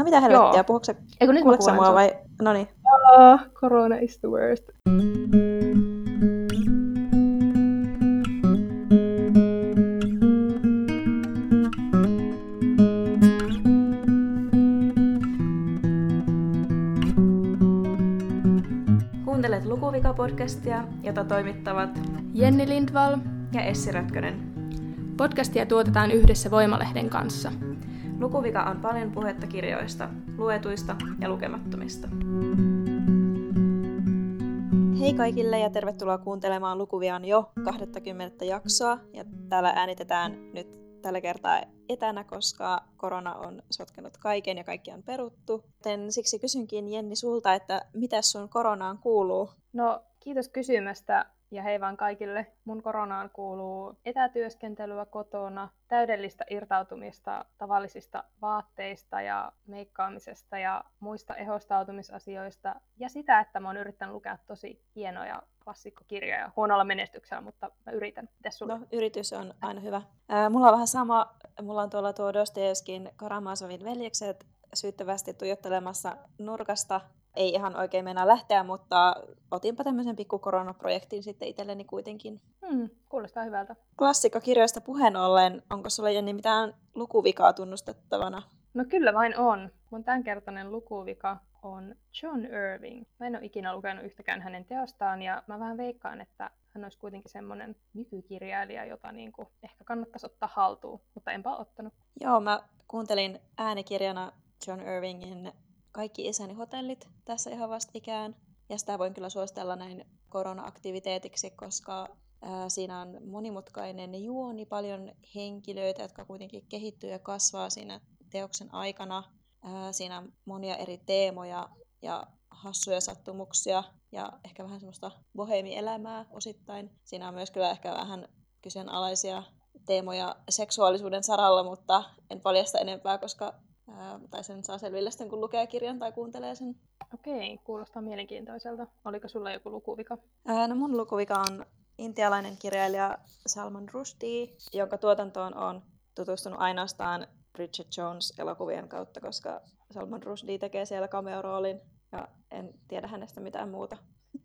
No mitä helvettiä, puhuuko Eikö nyt kuuleeko mua vai? No niin. Ah, corona is the worst. Kuuntelet Lukuvika-podcastia, jota toimittavat Jenni Lindvall. ja Essi Rötkönen. Podcastia tuotetaan yhdessä Voimalehden kanssa. Lukuvika on paljon puhetta kirjoista, luetuista ja lukemattomista. Hei kaikille ja tervetuloa kuuntelemaan Lukuvian jo 20 jaksoa. Ja täällä äänitetään nyt tällä kertaa etänä, koska korona on sotkenut kaiken ja kaikki on peruttu. Joten siksi kysynkin Jenni sulta, että mitä sun koronaan kuuluu? No, kiitos kysymästä ja hei vaan kaikille. Mun koronaan kuuluu etätyöskentelyä kotona, täydellistä irtautumista tavallisista vaatteista ja meikkaamisesta ja muista ehostautumisasioista ja sitä, että mä oon yrittänyt lukea tosi hienoja klassikkokirjoja huonolla menestyksellä, mutta mä yritän. Mitäs sulla? No, yritys on aina hyvä. Ää, mulla on vähän sama. Mulla on tuolla tuo Dostoevskin Karamazovin veljekset syyttävästi tuijottelemassa nurkasta. Ei ihan oikein mennä lähteä, mutta otinpa tämmöisen pikku koronaprojektin sitten itselleni kuitenkin. Hmm, kuulostaa hyvältä. Klassikkokirjoista puheen ollen, onko sulla Jenni mitään lukuvikaa tunnustettavana? No kyllä vain on. Mun tämänkertainen lukuvika on John Irving. Mä en ole ikinä lukenut yhtäkään hänen teostaan ja mä vähän veikkaan, että hän olisi kuitenkin semmoinen nykykirjailija, jota niin kuin ehkä kannattaisi ottaa haltuun, mutta enpä ottanut. Joo, mä kuuntelin äänikirjana John Irvingin Kaikki isäni hotellit tässä ihan vastikään. Ja sitä voin kyllä suositella näin korona-aktiviteetiksi, koska siinä on monimutkainen juoni, paljon henkilöitä, jotka kuitenkin kehittyy ja kasvaa siinä teoksen aikana. Siinä on monia eri teemoja ja hassuja sattumuksia ja ehkä vähän semmoista boheemielämää osittain. Siinä on myös kyllä ehkä vähän kyseenalaisia teemoja seksuaalisuuden saralla, mutta en paljasta enempää, koska ää, tai sen saa selville sitten, kun lukee kirjan tai kuuntelee sen. Okei, kuulostaa mielenkiintoiselta. Oliko sulla joku lukuvika? Ää, no mun lukuvika on intialainen kirjailija Salman Rushdie, jonka tuotantoon on tutustunut ainoastaan Bridget Jones-elokuvien kautta, koska Salman Rushdie tekee siellä cameo-roolin ja en tiedä hänestä mitään muuta.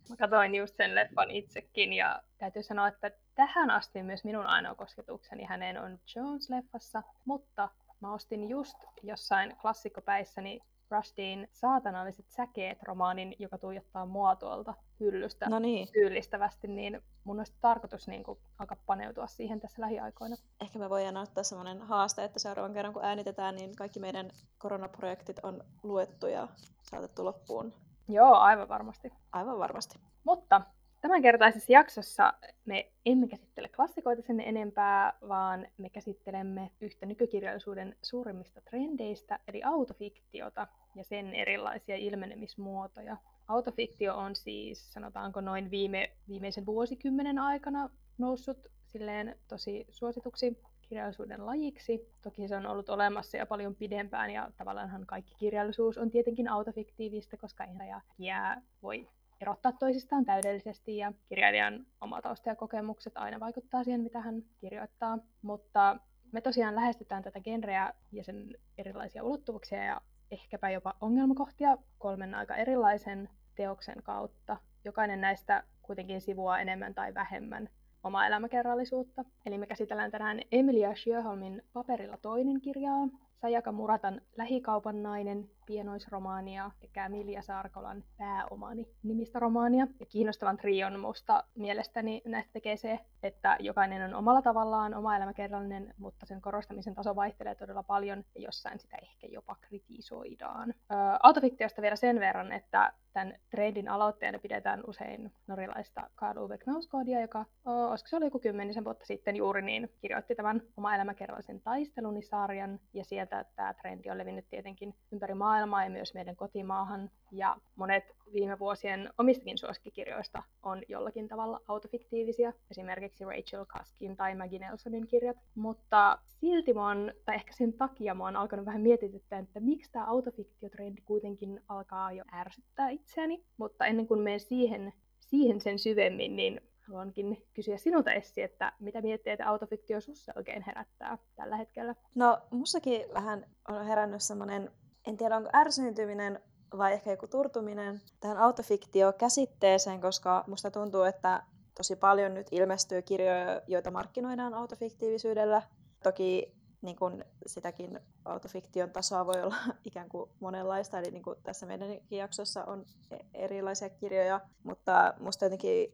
Mä katsoin just sen leffan itsekin ja täytyy sanoa, että tähän asti myös minun ainoa kosketukseni häneen on Jones-leffassa, mutta mä ostin just jossain klassikkopäissäni Rushdien Saatanalliset säkeet romaanin, joka tuijottaa mua tuolta hyllystä No niin, syyllistävästi, niin mun olisi tarkoitus niin kuin, alkaa paneutua siihen tässä lähiaikoina. ehkä me voidaan ottaa sellainen haaste, että seuraavan kerran kun äänitetään, niin kaikki meidän koronaprojektit on luettu ja saatettu loppuun. Joo, aivan varmasti. Aivan varmasti. Mutta tämänkertaisessa jaksossa me emme käsittele klassikoita sen enempää, vaan me käsittelemme yhtä nykykirjallisuuden suurimmista trendeistä, eli autofiktiota ja sen erilaisia ilmenemismuotoja. Autofiktio on siis, sanotaanko noin viime, viimeisen vuosikymmenen aikana noussut silleen tosi suosituksi kirjallisuuden lajiksi. Toki se on ollut olemassa jo paljon pidempään ja tavallaanhan kaikki kirjallisuus on tietenkin autofiktiivista, koska ei ja jää voi erottaa toisistaan täydellisesti ja kirjailijan oma tausta ja kokemukset aina vaikuttaa siihen, mitä hän kirjoittaa. Mutta me tosiaan lähestytään tätä genreä ja sen erilaisia ulottuvuuksia ja ehkäpä jopa ongelmakohtia kolmen aika erilaisen teoksen kautta. Jokainen näistä kuitenkin sivuaa enemmän tai vähemmän omaa elämäkerrallisuutta. Eli me käsitellään tänään Emilia Sjöholmin Paperilla toinen kirjaa, Sayaka Muratan Lähikaupan nainen, pienoisromaania sekä Milja Sarkolan Pääomani nimistä romaania. Ja kiinnostavan trion musta mielestäni näistä tekee se, että jokainen on omalla tavallaan oma elämäkerrallinen, mutta sen korostamisen taso vaihtelee todella paljon ja jossain sitä ehkä jopa kritisoidaan. Ö, autofiktiosta vielä sen verran, että tämän trendin aloitteena pidetään usein norjalaista Karl Ove Knausgårdia, joka, o, olisiko se oli joku kymmenisen vuotta sitten juuri niin, kirjoitti tämän oma elämäkerrallisen taisteluni-sarjan, ja sieltä tämä trendi on levinnyt tietenkin ympäri maailmaa ja myös meidän kotimaahan, ja monet viime vuosien omistakin suosikkikirjoista on jollakin tavalla autofiktiivisia, esimerkiksi Rachel Kaskin tai Maggie Nelsonin kirjat, mutta silti mä oon, tai ehkä sen takia mä oon alkanut vähän mietityttää, että miksi tämä autofiktiotrendi kuitenkin alkaa jo ärsyttää itseäni, mutta ennen kuin menen siihen, siihen sen syvemmin, niin haluankin kysyä sinulta Essi, että mitä miettii, että autofiktio sussa oikein herättää tällä hetkellä? No, mussakin vähän on herännyt semmoinen en tiedä onko ärsyyntyminen vai ehkä joku turtuminen tähän autofiktio-käsitteeseen, koska musta tuntuu, että tosi paljon nyt ilmestyy kirjoja, joita markkinoidaan autofiktiivisyydellä. Toki niin kun sitäkin autofiktion tasoa voi olla ikään kuin monenlaista, eli niin kuin tässä meidän jaksossa on e- erilaisia kirjoja, mutta musta jotenkin,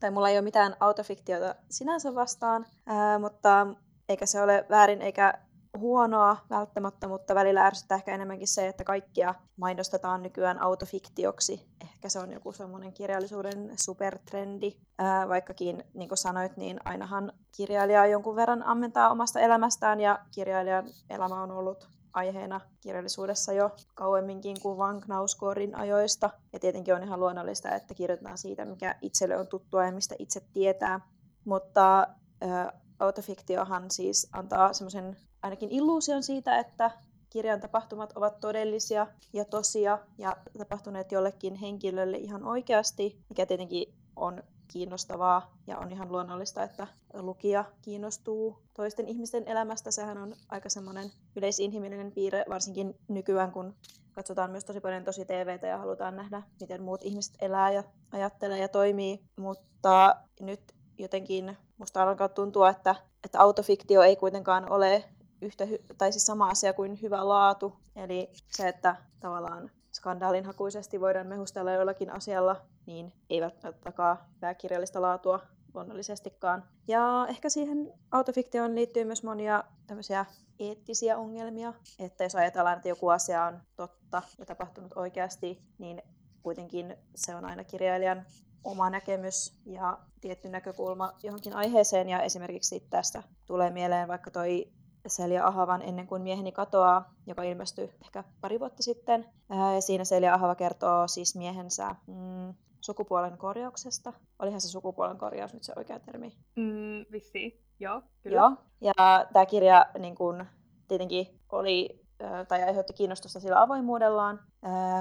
tai mulla ei ole mitään autofiktiota sinänsä vastaan, ää, mutta eikä se ole väärin eikä huonoa välttämättä, mutta välillä ärsyttää ehkä enemmänkin se, että kaikkia mainostetaan nykyään autofiktioksi. Ehkä se on joku semmoinen kirjallisuuden supertrendi. Ää, vaikkakin, niin kuin sanoit, niin ainahan kirjailija jonkun verran ammentaa omasta elämästään ja kirjailijan elämä on ollut aiheena kirjallisuudessa jo kauemminkin kuin Van Knauskoorin ajoista. Ja tietenkin on ihan luonnollista, että kirjoitetaan siitä, mikä itselle on tuttua ja mistä itse tietää. Mutta ää, autofiktiohan siis antaa semmoisen ainakin illuusion siitä, että kirjan tapahtumat ovat todellisia ja tosia ja tapahtuneet jollekin henkilölle ihan oikeasti, mikä tietenkin on kiinnostavaa ja on ihan luonnollista, että lukija kiinnostuu toisten ihmisten elämästä. Sehän on aika semmoinen yleisinhimillinen piirre, varsinkin nykyään, kun katsotaan myös tosi paljon tosi TVtä ja halutaan nähdä, miten muut ihmiset elää ja ajattelee ja toimii. Mutta nyt jotenkin musta alkaa tuntua, että, että autofiktio ei kuitenkaan ole yhtä hy- tai siis sama asia kuin hyvä laatu. Eli se, että tavallaan skandaalinhakuisesti voidaan mehustella jollakin asialla, niin ei välttämättä takaa hyvää kirjallista laatua luonnollisestikaan. Ja ehkä siihen autofiktioon liittyy myös monia tämmöisiä eettisiä ongelmia, että jos ajatellaan, että joku asia on totta ja tapahtunut oikeasti, niin kuitenkin se on aina kirjailijan oma näkemys ja tietty näkökulma johonkin aiheeseen. Ja esimerkiksi tästä tulee mieleen vaikka toi Selja Ahavan Ennen kuin mieheni katoaa, joka ilmestyi ehkä pari vuotta sitten. Ja siinä Selja Ahava kertoo siis miehensä mm, sukupuolen korjauksesta. Olihan se sukupuolen korjaus nyt se oikea termi? Mm, vissi, joo, kyllä. Joo, ja tämä kirja niin kun, tietenkin oli tai aiheutti kiinnostusta sillä avoimuudellaan,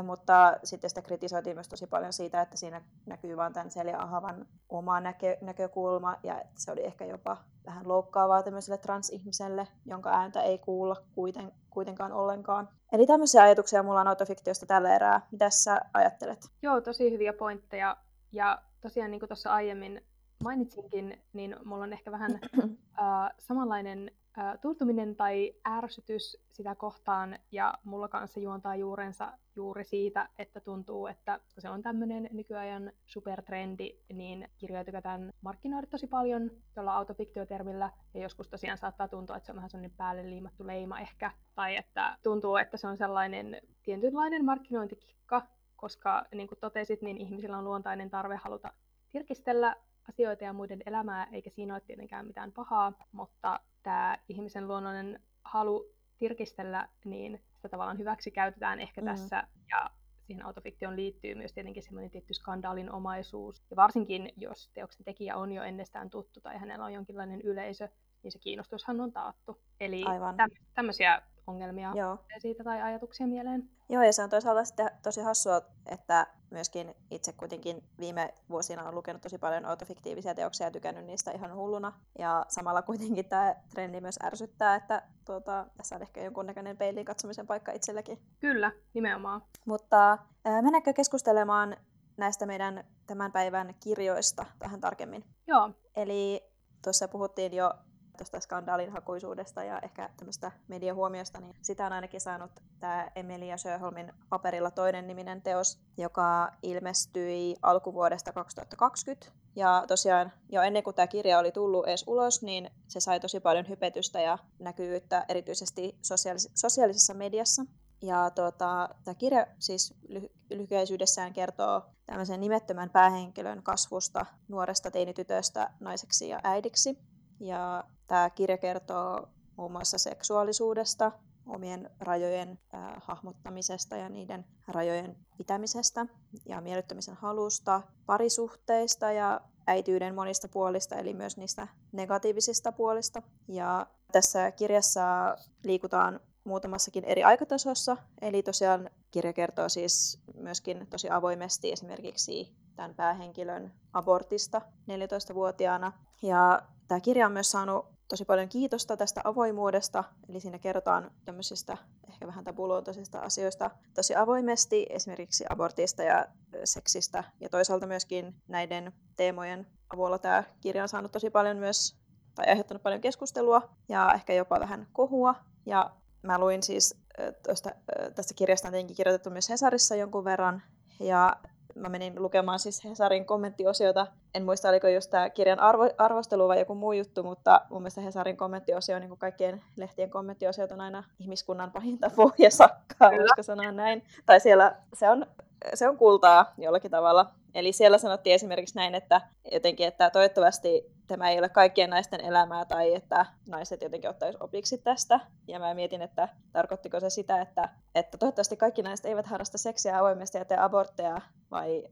mutta sitten sitä kritisoitiin myös tosi paljon siitä, että siinä näkyy vain tämän Selja Ahavan oma näkö, näkökulma ja se oli ehkä jopa vähän loukkaavaa tämmöiselle transihmiselle, jonka ääntä ei kuulla kuiten, kuitenkaan ollenkaan. Eli tämmöisiä ajatuksia mulla on autofiktiosta tällä erää. Mitä sä ajattelet? Joo, tosi hyviä pointteja. Ja tosiaan niin kuin tuossa aiemmin mainitsinkin, niin mulla on ehkä vähän uh, samanlainen turtuminen tai ärsytys sitä kohtaan, ja mulla kanssa juontaa juurensa juuri siitä, että tuntuu, että kun se on tämmöinen nykyajan supertrendi, niin kirjoja tykätään markkinoida tosi paljon jolla autofiktiotermillä, ja joskus tosiaan saattaa tuntua, että se on vähän sellainen päälle liimattu leima ehkä, tai että tuntuu, että se on sellainen tietynlainen markkinointikikka, koska niin kuin totesit, niin ihmisillä on luontainen tarve haluta tirkistellä asioita ja muiden elämää, eikä siinä ole tietenkään mitään pahaa, mutta tämä ihmisen luonnollinen halu tirkistellä, niin sitä tavallaan hyväksi käytetään ehkä mm. tässä, ja siihen autofiktioon liittyy myös tietenkin semmoinen tietty skandaalinomaisuus, ja varsinkin jos teoksen tekijä on jo ennestään tuttu tai hänellä on jonkinlainen yleisö, niin se kiinnostushan on taattu. Eli Aivan. tämmöisiä ongelmia Joo. siitä tai ajatuksia mieleen. Joo, ja se on toisaalta sitten tosi hassua, että myöskin itse kuitenkin viime vuosina on lukenut tosi paljon autofiktiivisia teoksia ja tykännyt niistä ihan hulluna. Ja samalla kuitenkin tämä trendi myös ärsyttää, että tuota, tässä on ehkä jonkunnäköinen peiliin katsomisen paikka itselläkin. Kyllä, nimenomaan. Mutta äh, mennäänkö keskustelemaan näistä meidän tämän päivän kirjoista tähän tarkemmin? Joo. Eli tuossa puhuttiin jo tuosta skandaalinhakuisuudesta ja ehkä tämmöistä mediahuomiosta, niin sitä on ainakin saanut tämä Emilia Sjöholmin paperilla toinen niminen teos, joka ilmestyi alkuvuodesta 2020. Ja tosiaan jo ennen kuin tämä kirja oli tullut edes ulos, niin se sai tosi paljon hypetystä ja näkyvyyttä erityisesti sosiaalis- sosiaalisessa mediassa. Ja tuota, tämä kirja siis ly- lyhkäisyydessään kertoo tämmöisen nimettömän päähenkilön kasvusta nuoresta teinitytöstä naiseksi ja äidiksi. Ja tämä kirja kertoo muun muassa seksuaalisuudesta, omien rajojen äh, hahmottamisesta ja niiden rajojen pitämisestä ja miellyttämisen halusta, parisuhteista ja äityyden monista puolista, eli myös niistä negatiivisista puolista. Ja tässä kirjassa liikutaan muutamassakin eri aikatasossa, eli tosiaan kirja kertoo siis myöskin tosi avoimesti esimerkiksi tämän päähenkilön abortista 14-vuotiaana. Ja tämä kirja on myös saanut tosi paljon kiitosta tästä avoimuudesta, eli siinä kerrotaan tämmöisistä ehkä vähän tabulointoisista asioista tosi avoimesti, esimerkiksi abortista ja seksistä. Ja toisaalta myöskin näiden teemojen avulla tämä kirja on saanut tosi paljon myös, tai aiheuttanut paljon keskustelua ja ehkä jopa vähän kohua. Ja mä luin siis tosta, tästä kirjasta on tietenkin kirjoitettu myös Hesarissa jonkun verran, ja mä menin lukemaan siis Hesarin kommenttiosiota. En muista, oliko just tämä kirjan arvo, arvostelu vai joku muu juttu, mutta mun mielestä Hesarin kommenttiosio, niin kuin kaikkien lehtien kommenttiosiot on aina ihmiskunnan pahinta pohjasakkaa, koska sanoa näin. Tai siellä se on, se on kultaa jollakin tavalla. Eli siellä sanottiin esimerkiksi näin, että jotenkin, että toivottavasti tämä ei ole kaikkien naisten elämää tai että naiset jotenkin ottaisi opiksi tästä. Ja mä mietin, että tarkoittiko se sitä, että, että toivottavasti kaikki naiset eivät harrasta seksiä avoimesti ja tee abortteja vai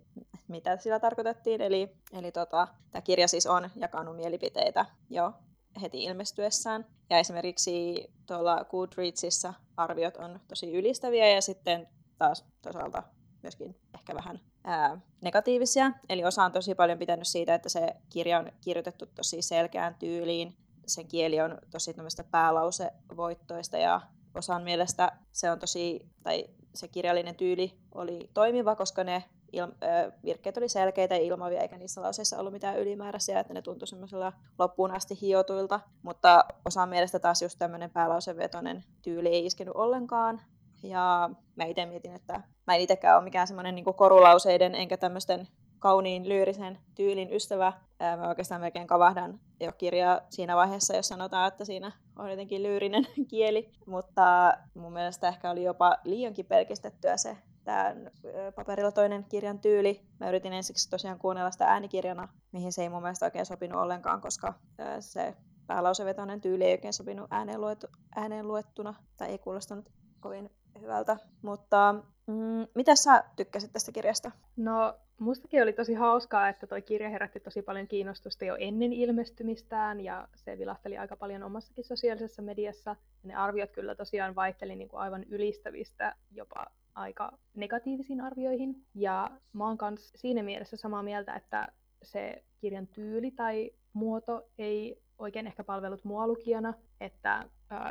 mitä sillä tarkoitettiin. Eli, eli tota, tämä kirja siis on jakanut mielipiteitä jo heti ilmestyessään. Ja esimerkiksi tuolla Goodreadsissa arviot on tosi ylistäviä ja sitten taas toisaalta myöskin ehkä vähän ää, negatiivisia. Eli osa on tosi paljon pitänyt siitä, että se kirja on kirjoitettu tosi selkeään tyyliin. Sen kieli on tosi päälausevoittoista ja osan mielestä se on tosi, tai se kirjallinen tyyli oli toimiva, koska ne il- virkkeet oli selkeitä ja ilmavia, eikä niissä lauseissa ollut mitään ylimääräisiä, että ne tuntui semmoisella loppuun asti hiotuilta. Mutta osan mielestä taas just tämmöinen päälausevetoinen tyyli ei iskenyt ollenkaan, ja mä itse mietin, että mä en itsekään ole mikään semmoinen niin korulauseiden enkä tämmöisten kauniin lyyrisen tyylin ystävä. Mä oikeastaan melkein kavahdan jo kirjaa siinä vaiheessa, jos sanotaan, että siinä on jotenkin lyyrinen kieli. Mutta mun mielestä ehkä oli jopa liiankin pelkistettyä se tämän paperilla toinen kirjan tyyli. Mä yritin ensiksi tosiaan kuunnella sitä äänikirjana, mihin se ei mun mielestä oikein sopinut ollenkaan, koska se päälausevetoinen tyyli ei oikein sopinut ääneen, luettu, ääneen luettuna tai ei kuulostanut kovin hyvältä. Mutta mm, mitä sä tykkäsit tästä kirjasta? No, mustakin oli tosi hauskaa, että toi kirja herätti tosi paljon kiinnostusta jo ennen ilmestymistään, ja se vilahteli aika paljon omassakin sosiaalisessa mediassa. Ja ne arviot kyllä tosiaan vaihteli niin kuin aivan ylistävistä jopa aika negatiivisiin arvioihin. Ja mä oon kans siinä mielessä samaa mieltä, että se kirjan tyyli tai muoto ei oikein ehkä palvellut mua lukijana, että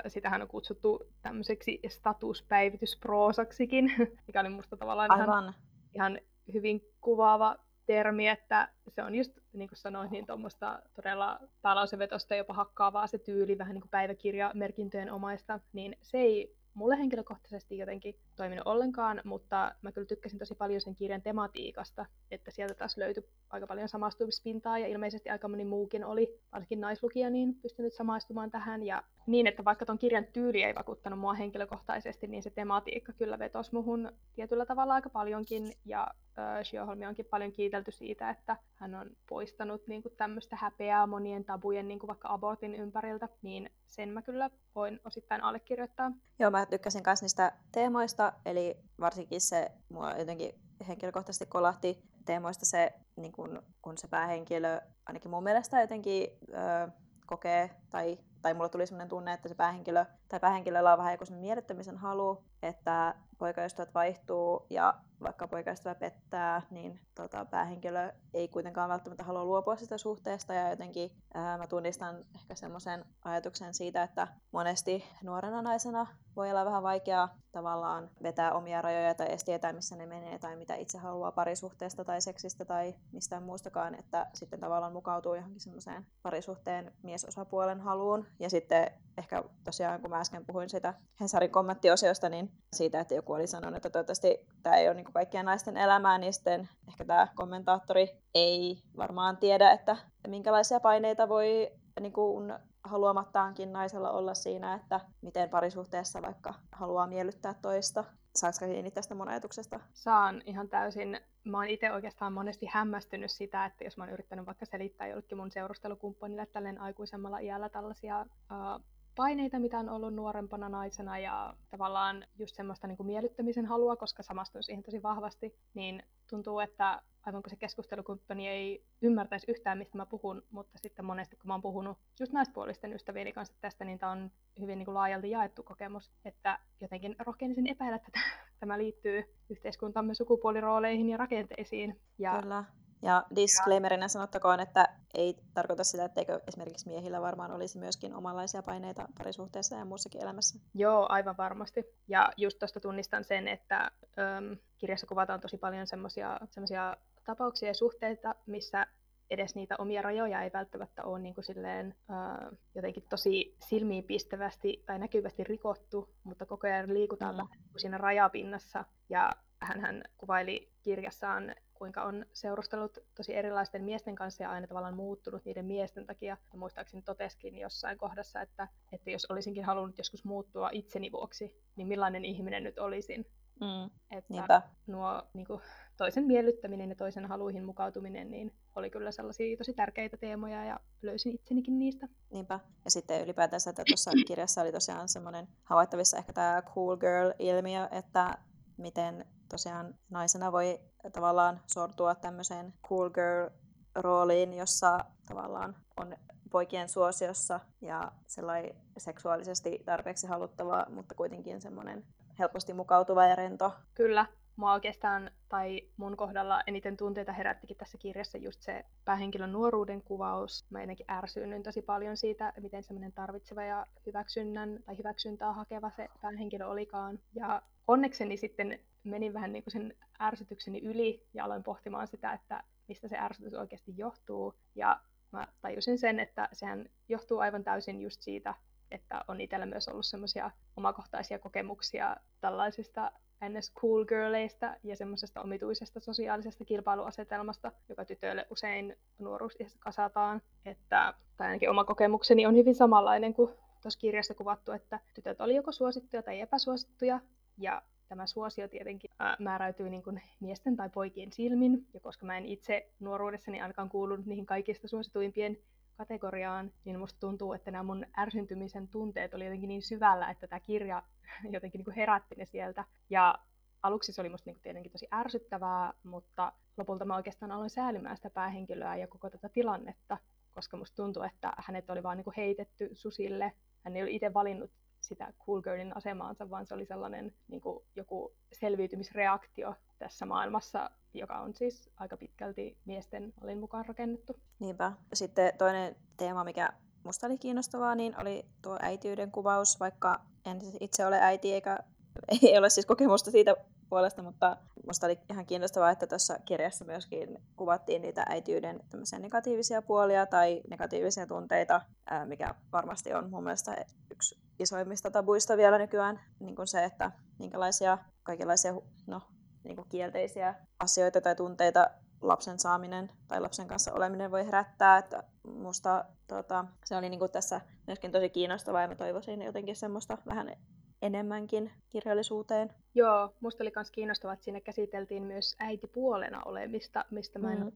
sitähän on kutsuttu tämmöiseksi statuspäivitysproosaksikin, mikä oli musta tavallaan ihan, ihan hyvin kuvaava termi, että se on just, niin kuin sanoin, niin tuommoista todella päälausevetosta jopa hakkaavaa se tyyli, vähän niin kuin päiväkirjamerkintöjen omaista, niin se ei mulle henkilökohtaisesti jotenkin toiminut ollenkaan, mutta mä kyllä tykkäsin tosi paljon sen kirjan tematiikasta, että sieltä taas löytyi aika paljon samastumispintaa ja ilmeisesti aika moni muukin oli, varsinkin naislukija, niin pystynyt samaistumaan tähän. Ja niin, että vaikka ton kirjan tyyli ei vakuuttanut mua henkilökohtaisesti, niin se tematiikka kyllä vetosi muhun tietyllä tavalla aika paljonkin. Ja äh, Shioholmi onkin paljon kiitelty siitä, että hän on poistanut niin kuin tämmöistä häpeää monien tabujen, niin kuin vaikka abortin ympäriltä, niin sen mä kyllä voin osittain allekirjoittaa. Joo, mä tykkäsin myös niistä teemoista, eli varsinkin se mua jotenkin henkilökohtaisesti kolahti teemoista se, niin kun, kun se päähenkilö ainakin mun mielestä jotenkin ö, kokee, tai, tai mulla tuli sellainen tunne, että se päähenkilö, tai päähenkilöllä on vähän joku miellyttämisen halu, että poikaystävät vaihtuu ja vaikka poikaystävä pettää, niin tota, päähenkilö ei kuitenkaan välttämättä halua luopua sitä suhteesta. Ja jotenkin ää, mä tunnistan ehkä semmoisen ajatuksen siitä, että monesti nuorena naisena voi olla vähän vaikeaa tavallaan vetää omia rajoja tai edes tietää, missä ne menee tai mitä itse haluaa parisuhteesta tai seksistä tai mistään muustakaan, että sitten tavallaan mukautuu johonkin semmoiseen parisuhteen miesosapuolen haluun. Ja sitten ehkä tosiaan, kun mä äsken puhuin sitä Hensarin kommenttiosiosta, niin siitä, että joku oli sanonut, että toivottavasti tämä ei ole niin kaikkien naisten elämää, niin sitten ehkä tämä kommentaattori ei varmaan tiedä, että minkälaisia paineita voi niin kuin haluamattaankin naisella olla siinä, että miten parisuhteessa vaikka haluaa miellyttää toista. Saatko kiinni tästä mun ajatuksesta? Saan ihan täysin. Mä oon itse oikeastaan monesti hämmästynyt sitä, että jos mä oon yrittänyt vaikka selittää jollekin mun seurustelukumppanille tälleen aikuisemmalla iällä tällaisia uh, paineita, mitä on ollut nuorempana naisena ja tavallaan just semmoista niin kuin miellyttämisen halua, koska samastuin siihen tosi vahvasti, niin tuntuu, että aivan kuin se keskustelukumppani ei ymmärtäisi yhtään, mistä mä puhun, mutta sitten monesti kun mä oon puhunut just naispuolisten ystävieni kanssa tästä, niin tämä on hyvin niin kuin laajalti jaettu kokemus, että jotenkin rohkenisin epäillä, että tämä liittyy yhteiskuntamme sukupuolirooleihin ja rakenteisiin. Ja Kyllä Ja disclaimerina sanottakoon, että ei tarkoita sitä, etteikö esimerkiksi miehillä varmaan olisi myöskin omanlaisia paineita parisuhteessa ja muussakin elämässä. Joo, aivan varmasti. Ja just tuosta tunnistan sen, että äm, kirjassa kuvataan tosi paljon semmoisia tapauksia ja suhteita, missä edes niitä omia rajoja ei välttämättä ole niin kuin silleen, uh, jotenkin tosi silmiin pistävästi tai näkyvästi rikottu, mutta koko ajan liikutaan mm. vähän niin siinä rajapinnassa. Ja hän kuvaili kirjassaan, kuinka on seurustellut tosi erilaisten miesten kanssa ja aina tavallaan muuttunut niiden miesten takia. Ja muistaakseni toteskin jossain kohdassa, että, että jos olisinkin halunnut joskus muuttua itseni vuoksi, niin millainen ihminen nyt olisin. Mm, että niinpä. nuo niin kuin, toisen miellyttäminen ja toisen haluihin mukautuminen niin oli kyllä sellaisia tosi tärkeitä teemoja ja löysin itsenikin niistä. Niinpä. Ja sitten ylipäätänsä, että tuossa kirjassa oli tosiaan semmoinen havaittavissa ehkä tämä cool girl-ilmiö, että miten tosiaan naisena voi tavallaan sortua tämmöiseen cool girl rooliin, jossa tavallaan on poikien suosiossa ja sellainen seksuaalisesti tarpeeksi haluttava, mutta kuitenkin semmoinen helposti mukautuva ja rento. Kyllä, mua oikeastaan, tai mun kohdalla eniten tunteita herättikin tässä kirjassa just se päähenkilön nuoruuden kuvaus. Mä ennenkin ärsyynnyin tosi paljon siitä, miten semmoinen tarvitseva ja hyväksynnän tai hyväksyntää hakeva se päähenkilö olikaan. Ja onnekseni sitten menin vähän niin kuin sen ärsytykseni yli ja aloin pohtimaan sitä, että mistä se ärsytys oikeasti johtuu. Ja mä tajusin sen, että sehän johtuu aivan täysin just siitä, että on itsellä myös ollut semmoisia omakohtaisia kokemuksia tällaisista ns. cool girleista ja semmoisesta omituisesta sosiaalisesta kilpailuasetelmasta, joka tytöille usein nuoruusiässä kasataan. Että, tai ainakin oma kokemukseni on hyvin samanlainen kuin tuossa kirjassa kuvattu, että tytöt oli joko suosittuja tai epäsuosittuja, ja tämä suosio tietenkin ää, määräytyy niin kuin miesten tai poikien silmin, ja koska mä en itse nuoruudessani ainakaan kuulunut niihin kaikista suosituimpien kategoriaan, niin musta tuntuu, että nämä mun ärsyntymisen tunteet oli jotenkin niin syvällä, että tämä kirja jotenkin niin kuin herätti ne sieltä. Ja aluksi se oli musta niin tietenkin tosi ärsyttävää, mutta lopulta mä oikeastaan aloin säälymään sitä päähenkilöä ja koko tätä tilannetta, koska musta tuntui, että hänet oli vaan niin kuin heitetty susille. Hän ei ollut itse valinnut sitä cool girlin asemaansa, vaan se oli sellainen niin kuin joku selviytymisreaktio tässä maailmassa, joka on siis aika pitkälti miesten olin mukaan rakennettu. Niinpä. Sitten toinen teema, mikä musta oli kiinnostavaa, niin oli tuo äitiyden kuvaus, vaikka en siis itse ole äiti eikä ei ole siis kokemusta siitä puolesta, mutta musta oli ihan kiinnostavaa, että tuossa kirjassa myöskin kuvattiin niitä äitiyden negatiivisia puolia tai negatiivisia tunteita, mikä varmasti on mun mielestä yksi isoimmista tabuista vielä nykyään, niin kuin se, että minkälaisia kaikenlaisia no, niin kuin kielteisiä asioita tai tunteita lapsen saaminen tai lapsen kanssa oleminen voi herättää. Että musta tota, se oli niin kuin tässä myöskin tosi kiinnostavaa ja mä toivoisin jotenkin semmoista vähän enemmänkin kirjallisuuteen. Joo, musta oli myös kiinnostavaa, että siinä käsiteltiin myös äitipuolena olemista, mistä mä en mm.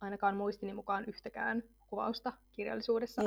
ainakaan muistini mukaan yhtäkään kuvausta kirjallisuudessa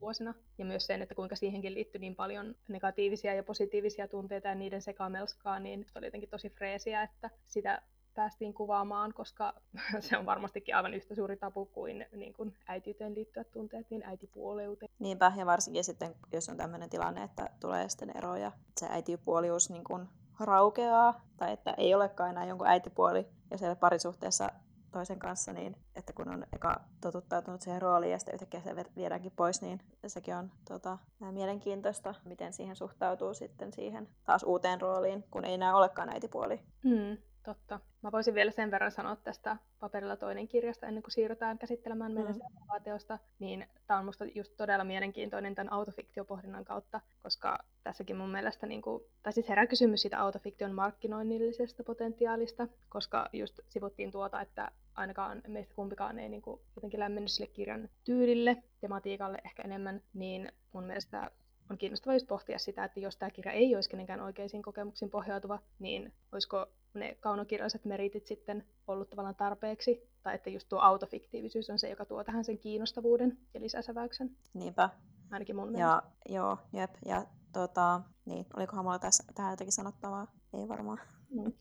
vuosina. Ja myös sen, että kuinka siihenkin liittyy niin paljon negatiivisia ja positiivisia tunteita ja niiden sekamelskaa, niin oli jotenkin tosi freesiä, että sitä päästiin kuvaamaan, koska se on varmastikin aivan yhtä suuri tapu kuin, niin kuin äitiyteen liittyvät tunteet, niin äitipuoleuteen. Niinpä, ja varsinkin sitten, jos on tämmöinen tilanne, että tulee sitten ero ja se äitipuolius niin kuin raukeaa, tai että ei olekaan enää jonkun äitipuoli, ja siellä parisuhteessa toisen kanssa, niin että kun on eka totuttautunut siihen rooliin ja sitten yhtäkkiä se viedäänkin pois, niin sekin on tota, mielenkiintoista, miten siihen suhtautuu sitten siihen taas uuteen rooliin, kun ei enää olekaan äitipuoli. Mm. Totta. Mä voisin vielä sen verran sanoa tästä paperilla toinen kirjasta ennen kuin siirrytään käsittelemään meidän mm. seuraavaa teosta, niin tämä on musta just todella mielenkiintoinen tämän autofiktiopohdinnan kautta, koska tässäkin mun mielestä, niin kuin, tai siis herää kysymys siitä autofiktion markkinoinnillisesta potentiaalista, koska just sivuttiin tuota, että ainakaan meistä kumpikaan ei niin kuin, jotenkin lämmennyt sille kirjan tyylille, tematiikalle ehkä enemmän, niin mun mielestä on kiinnostavaa just pohtia sitä, että jos tämä kirja ei olisi kenenkään oikeisiin kokemuksiin pohjautuva, niin olisiko ne kaunokirjalliset meritit sitten ollut tavallaan tarpeeksi, tai että just tuo autofiktiivisyys on se, joka tuo tähän sen kiinnostavuuden ja lisäsäväyksen. Niinpä. Ainakin mun mielestä. Ja, joo, jep. Ja tota, niin, olikohan mulla tässä, tähän jotakin sanottavaa? Ei varmaan. Mm.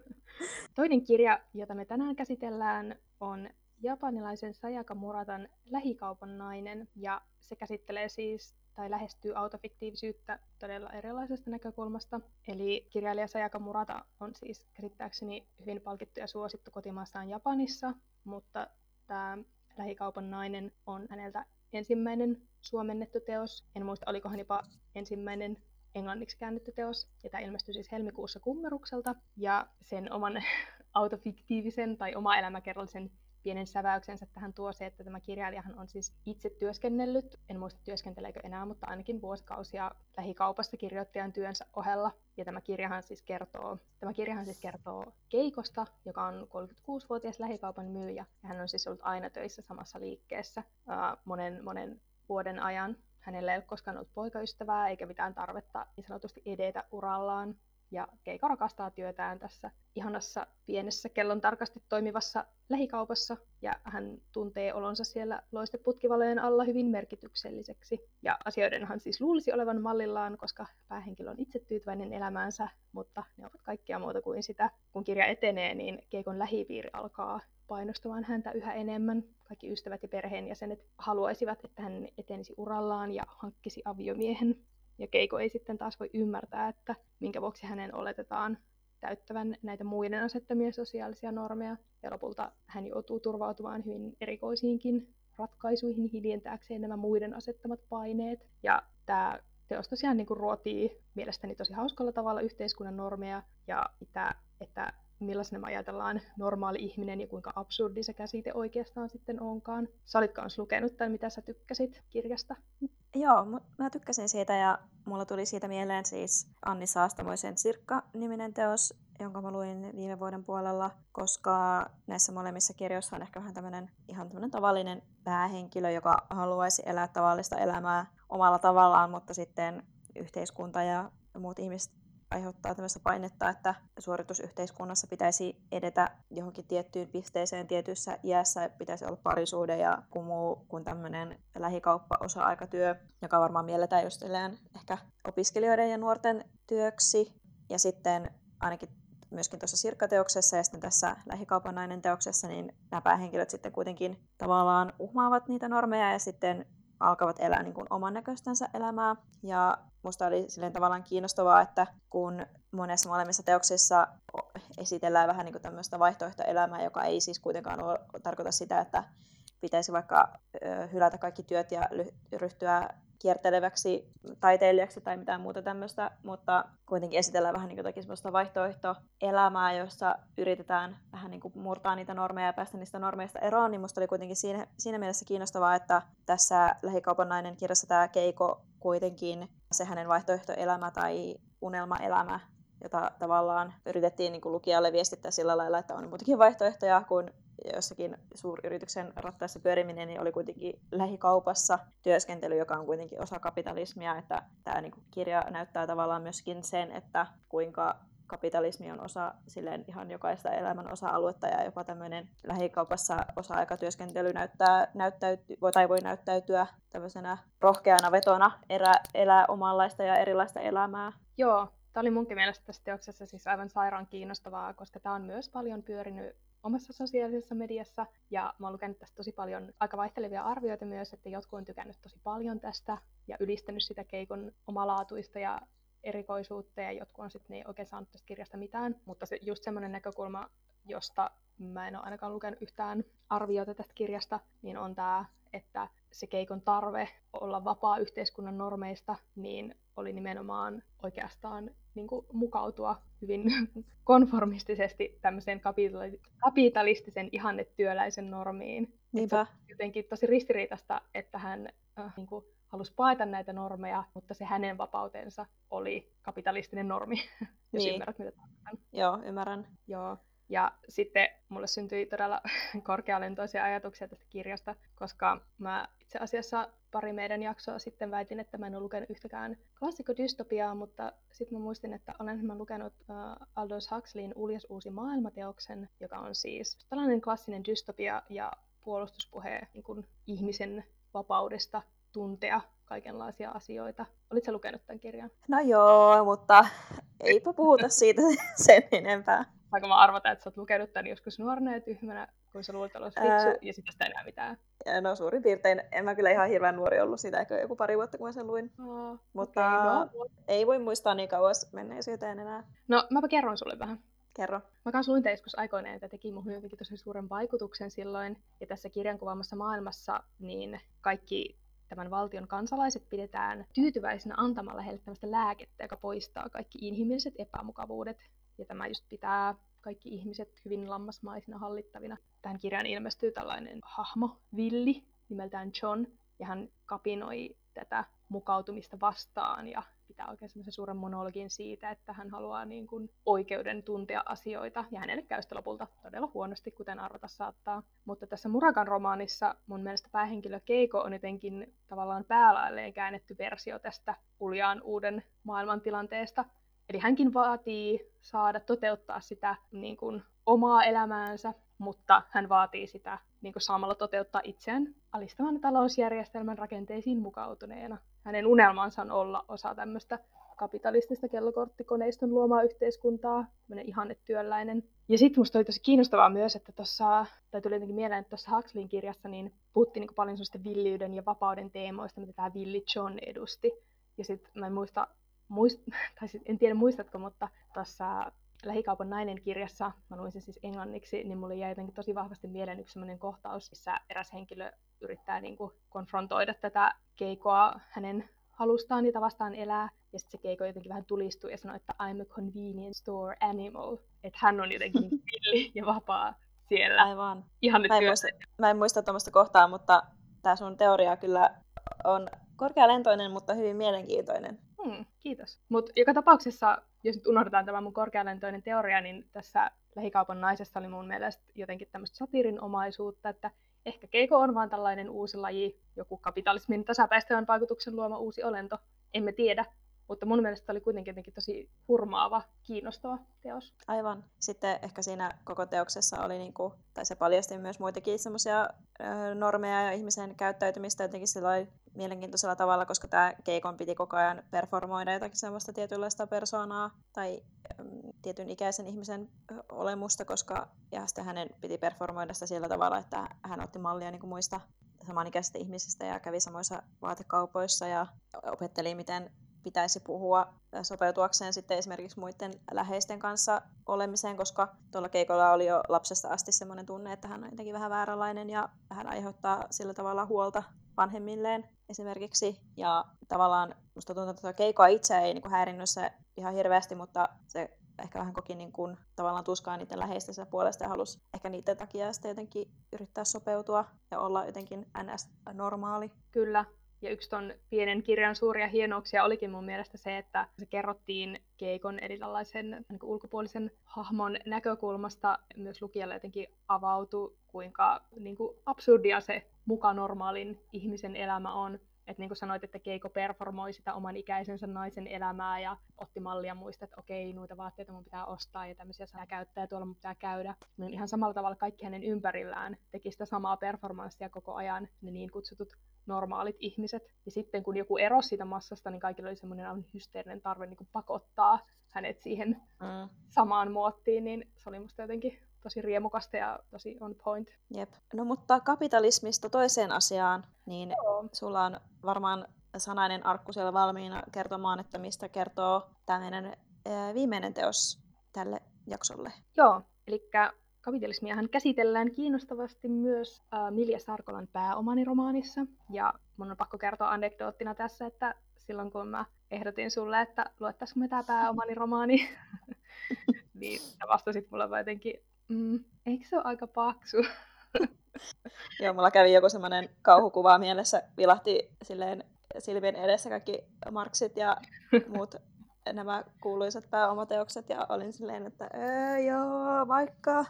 Toinen kirja, jota me tänään käsitellään, on japanilaisen Sayaka Muratan Lähikaupan nainen, ja se käsittelee siis tai lähestyy autofiktiivisyyttä todella erilaisesta näkökulmasta. Eli kirjailija Sayaka Murata on siis käsittääkseni hyvin palkittu ja suosittu kotimaassaan Japanissa, mutta tämä lähikaupan nainen on häneltä ensimmäinen suomennettu teos. En muista, olikohan jopa ensimmäinen englanniksi käännetty teos. Ja tämä ilmestyi siis helmikuussa Kummerukselta. Ja sen oman autofiktiivisen tai oma elämäkerrallisen pienen säväyksensä tähän tuo se, että tämä kirjailijahan on siis itse työskennellyt, en muista työskenteleekö enää, mutta ainakin vuosikausia lähikaupassa kirjoittajan työnsä ohella. Ja tämä kirjahan siis kertoo, tämä kirjahan siis kertoo Keikosta, joka on 36-vuotias lähikaupan myyjä. Ja hän on siis ollut aina töissä samassa liikkeessä uh, monen, monen vuoden ajan. Hänellä ei ole koskaan ollut poikaystävää eikä mitään tarvetta niin sanotusti edetä urallaan. Ja Keiko rakastaa työtään tässä ihanassa pienessä kellon tarkasti toimivassa lähikaupassa ja hän tuntee olonsa siellä loisteputkivalojen alla hyvin merkitykselliseksi. Ja asioidenhan siis luulisi olevan mallillaan, koska päähenkilö on itse tyytyväinen elämäänsä, mutta ne ovat kaikkia muuta kuin sitä. Kun kirja etenee, niin Keikon lähipiiri alkaa painostamaan häntä yhä enemmän. Kaikki ystävät ja perheenjäsenet haluaisivat, että hän etenisi urallaan ja hankkisi aviomiehen. Ja Keiko ei sitten taas voi ymmärtää, että minkä vuoksi hänen oletetaan täyttävän näitä muiden asettamia sosiaalisia normeja. Ja lopulta hän joutuu turvautumaan hyvin erikoisiinkin ratkaisuihin hiljentääkseen nämä muiden asettamat paineet. Ja tämä teos tosiaan niin kuin ruotii mielestäni tosi hauskalla tavalla yhteiskunnan normeja ja mitä, että millaisena me ajatellaan normaali ihminen ja kuinka absurdi se käsite oikeastaan sitten onkaan. Sä olit lukenut tai mitä sä tykkäsit kirjasta? Joo, mä tykkäsin siitä ja mulla tuli siitä mieleen siis Anni Saastamoisen Sirkka-niminen teos, jonka mä luin viime vuoden puolella, koska näissä molemmissa kirjoissa on ehkä vähän tämmöinen ihan tämmöinen tavallinen päähenkilö, joka haluaisi elää tavallista elämää omalla tavallaan, mutta sitten yhteiskunta ja muut ihmiset aiheuttaa tämmöistä painetta, että suoritusyhteiskunnassa pitäisi edetä johonkin tiettyyn pisteeseen tietyssä iässä, pitäisi olla parisuhde ja muu kuin tämmöinen lähikauppa osa-aikatyö, joka varmaan mielletään just ehkä opiskelijoiden ja nuorten työksi. Ja sitten ainakin myöskin tuossa sirkkateoksessa ja sitten tässä lähikaupan nainen teoksessa, niin nämä päähenkilöt sitten kuitenkin tavallaan uhmaavat niitä normeja ja sitten alkavat elää niin kuin oman näköistänsä elämää. Ja musta oli silleen tavallaan kiinnostavaa, että kun monessa molemmissa teoksissa esitellään vähän niin kuin tämmöistä vaihtoehtoelämää, joka ei siis kuitenkaan ole, tarkoita sitä, että pitäisi vaikka hylätä kaikki työt ja ryhtyä kierteleväksi taiteilijaksi tai mitään muuta tämmöistä, mutta kuitenkin esitellään vähän niin jotakin semmoista vaihtoehtoelämää, jossa yritetään vähän niin kuin murtaa niitä normeja ja päästä niistä normeista eroon, niin musta oli kuitenkin siinä, siinä mielessä kiinnostavaa, että tässä lähikaupan nainen kirjassa tämä Keiko kuitenkin se hänen vaihtoehtoelämä tai unelmaelämä, jota tavallaan yritettiin niin kuin lukijalle viestittää sillä lailla, että on muutakin vaihtoehtoja kuin jossakin suuryrityksen rattaissa pyöriminen niin oli kuitenkin lähikaupassa työskentely, joka on kuitenkin osa kapitalismia. Että tämä niin kirja näyttää tavallaan myöskin sen, että kuinka kapitalismi on osa silleen ihan jokaista elämän osa-aluetta ja jopa tämmöinen lähikaupassa osa-aikatyöskentely näyttää, näyttäyty, tai voi näyttäytyä tämmöisenä rohkeana vetona erä, elää omanlaista ja erilaista elämää. Joo, tämä oli munkin mielestä tässä teoksessa siis aivan sairaan kiinnostavaa, koska tämä on myös paljon pyörinyt omassa sosiaalisessa mediassa. Ja mä oon lukenut tästä tosi paljon aika vaihtelevia arvioita myös, että jotkut on tykännyt tosi paljon tästä ja ylistänyt sitä keikon omalaatuista ja erikoisuutta ja jotkut on sitten ei oikein saanut tästä kirjasta mitään. Mutta se, just semmoinen näkökulma, josta mä en ole ainakaan lukenut yhtään arviota tästä kirjasta, niin on tämä, että se keikon tarve olla vapaa yhteiskunnan normeista, niin oli nimenomaan oikeastaan niin kuin mukautua hyvin konformistisesti tämmöiseen kapitalistisen ihannetyöläisen normiin. Niinpä. Jotenkin tosi ristiriitasta, että hän äh, niin kuin, halusi paeta näitä normeja, mutta se hänen vapautensa oli kapitalistinen normi, jos niin. ymmärrät, mitä tarkoitan. Joo, ymmärrän. Joo. Ja sitten mulle syntyi todella korkealentoisia ajatuksia tästä kirjasta, koska mä itse asiassa pari meidän jaksoa sitten väitin, että mä en ole lukenut yhtäkään klassikodystopiaa, mutta sitten mä muistin, että olen mä lukenut uh, Aldous Huxleyin Uljas uusi maailmateoksen, joka on siis tällainen klassinen dystopia ja puolustuspuhe niin kuin ihmisen vapaudesta tuntea kaikenlaisia asioita. Olitko lukenut tämän kirjan? No joo, mutta eipä puhuta siitä sen enempää. Saanko mä arvata, että sä oot lukenut tämän joskus nuorena ja tyhmänä, kun sä luulet olla fiksu, Ää... ja sitten sitä enää mitään? No suurin piirtein. En mä kyllä ihan hirveän nuori ollut sitä, ehkä joku pari vuotta, kun mä sen luin. Oh, Mutta okay, no. ei voi muistaa niin kauas menneisyyteen enää. No, mäpä kerron sulle vähän. Kerro. Mä kanssa luin joskus aikoinaan, että teki muhun jotenkin tosi suuren vaikutuksen silloin. Ja tässä kirjan kuvaamassa maailmassa, niin kaikki tämän valtion kansalaiset pidetään tyytyväisenä antamalla heille tämmöistä lääkettä, joka poistaa kaikki inhimilliset epämukavuudet. Ja tämä just pitää kaikki ihmiset hyvin lammasmaisina hallittavina. Tähän kirjaan ilmestyy tällainen hahmo, Villi, nimeltään John, ja hän kapinoi tätä mukautumista vastaan ja pitää oikein semmoisen suuren monologin siitä, että hän haluaa niin kuin oikeuden tuntea asioita, ja hänelle käy sitä lopulta todella huonosti, kuten arvata saattaa. Mutta tässä Murakan romaanissa mun mielestä päähenkilö Keiko on jotenkin tavallaan päälailleen käännetty versio tästä uljaan uuden maailmantilanteesta. Eli hänkin vaatii saada toteuttaa sitä niin kuin, omaa elämäänsä, mutta hän vaatii sitä niin kuin, samalla toteuttaa itseään alistavan talousjärjestelmän rakenteisiin mukautuneena hänen unelmansa on olla osa tämmöistä kapitalistista kellokorttikoneiston luomaa yhteiskuntaa, tämmöinen ihannetyölläinen. Ja sitten musta oli tosi kiinnostavaa myös, että tuossa, tai tuli jotenkin mieleen, että tuossa Huxleyin kirjassa niin puhuttiin niin paljon sellaista villiyden ja vapauden teemoista, mitä tämä Villi John edusti. Ja sitten mä en muista, muist, tai sit en tiedä muistatko, mutta tuossa Lähikaupan nainen kirjassa, mä luin sen siis englanniksi, niin mulle jäi jotenkin tosi vahvasti mieleen yksi sellainen kohtaus, missä eräs henkilö yrittää niin kuin konfrontoida tätä keikoa hänen halustaan niitä vastaan elää. Ja sitten se keiko jotenkin vähän tulistuu ja sanoo, että I'm a convenience store animal. Että hän on jotenkin villi ja vapaa siellä. Aivan. Ihan nyt mä, en muista, mä en muista tuommoista kohtaa, mutta tämä sun teoria kyllä on korkealentoinen, mutta hyvin mielenkiintoinen. Hmm, kiitos. Mutta joka tapauksessa, jos nyt unohdetaan tämä mun korkealentoinen teoria, niin tässä lähikaupan naisessa oli mun mielestä jotenkin tämmöistä satiirinomaisuutta, että ehkä keiko on vaan tällainen uusi laji, joku kapitalismin tasapäistävän vaikutuksen luoma uusi olento. Emme tiedä, mutta mun mielestä oli kuitenkin jotenkin tosi hurmaava, kiinnostava teos. Aivan. Sitten ehkä siinä koko teoksessa oli, niinku, tai se paljasti myös muitakin semmoisia normeja ja ihmisen käyttäytymistä jotenkin mielenkiintoisella tavalla, koska tämä Keikon piti koko ajan performoida jotakin semmoista tietynlaista persoonaa tai tietyn ikäisen ihmisen olemusta, koska ja sitten hänen piti performoida sitä sillä tavalla, että hän otti mallia niin kuin muista samanikäisistä ihmisistä ja kävi samoissa vaatekaupoissa ja opetteli, miten pitäisi puhua sopeutuakseen sitten esimerkiksi muiden läheisten kanssa olemiseen, koska tuolla keikolla oli jo lapsesta asti sellainen tunne, että hän on jotenkin vähän vääränlainen ja hän aiheuttaa sillä tavalla huolta vanhemmilleen esimerkiksi. Ja tavallaan musta tuntuu, että keikoa itse ei niin häirinnyt se ihan hirveästi, mutta se ehkä vähän koki niin kuin, tavallaan tuskaa niiden läheistensä puolesta ja halusi ehkä niiden takia sitten jotenkin yrittää sopeutua ja olla jotenkin ns-normaali. Kyllä, ja yksi ton pienen kirjan suuria hienouksia olikin mun mielestä se, että se kerrottiin Keikon eli tällaisen niin ulkopuolisen hahmon näkökulmasta. Myös lukijalle jotenkin avautui, kuinka niin kuin absurdia se muka normaalin ihmisen elämä on. Että niin kuin sanoit, että Keiko performoi sitä oman ikäisensä naisen elämää ja otti mallia muista, että okei, noita vaatteita mun pitää ostaa ja tämmöisiä saa käyttää ja tuolla mun pitää käydä. Niin ihan samalla tavalla kaikki hänen ympärillään teki sitä samaa performanssia koko ajan, ne niin kutsutut normaalit ihmiset. Ja sitten kun joku erosi siitä massasta, niin kaikilla oli semmoinen aivan hysteerinen tarve niin kuin pakottaa hänet siihen mm. samaan muottiin, niin se oli musta jotenkin tosi riemukasta ja tosi on point. Jep. No mutta kapitalismista toiseen asiaan, niin Joo. sulla on varmaan sanainen arkku siellä valmiina kertomaan, että mistä kertoo tämä meidän viimeinen teos tälle jaksolle. Joo, eli kapitalismiahan käsitellään kiinnostavasti myös äh, Milja Sarkolan pääomani romaanissa. Ja mun on pakko kertoa anekdoottina tässä, että silloin kun mä ehdotin sulle, että luettaisiko me tämä pääomani romaani, niin sä vastasit mulle vaan jotenkin, mm, eikö se ole aika paksu? Joo, mulla kävi joku semmoinen kauhukuva mielessä, vilahti silleen silmien edessä kaikki Marksit ja muut nämä kuuluisat pääomateokset ja olin silleen, että öö, joo, vaikka.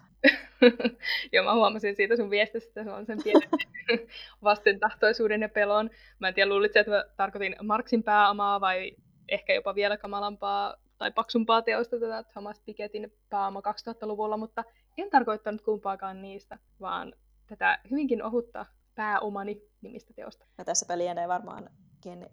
joo, mä huomasin siitä sun viestistä, että se on sen pienen vastentahtoisuuden ja pelon. Mä en tiedä, luulitko, että mä tarkoitin Marksin pääomaa vai ehkä jopa vielä kamalampaa tai paksumpaa teosta tätä Thomas Pikettin pääoma 2000-luvulla, mutta en tarkoittanut kumpaakaan niistä, vaan tätä hyvinkin ohutta pääomani nimistä teosta. Ja tässä pelienee varmaan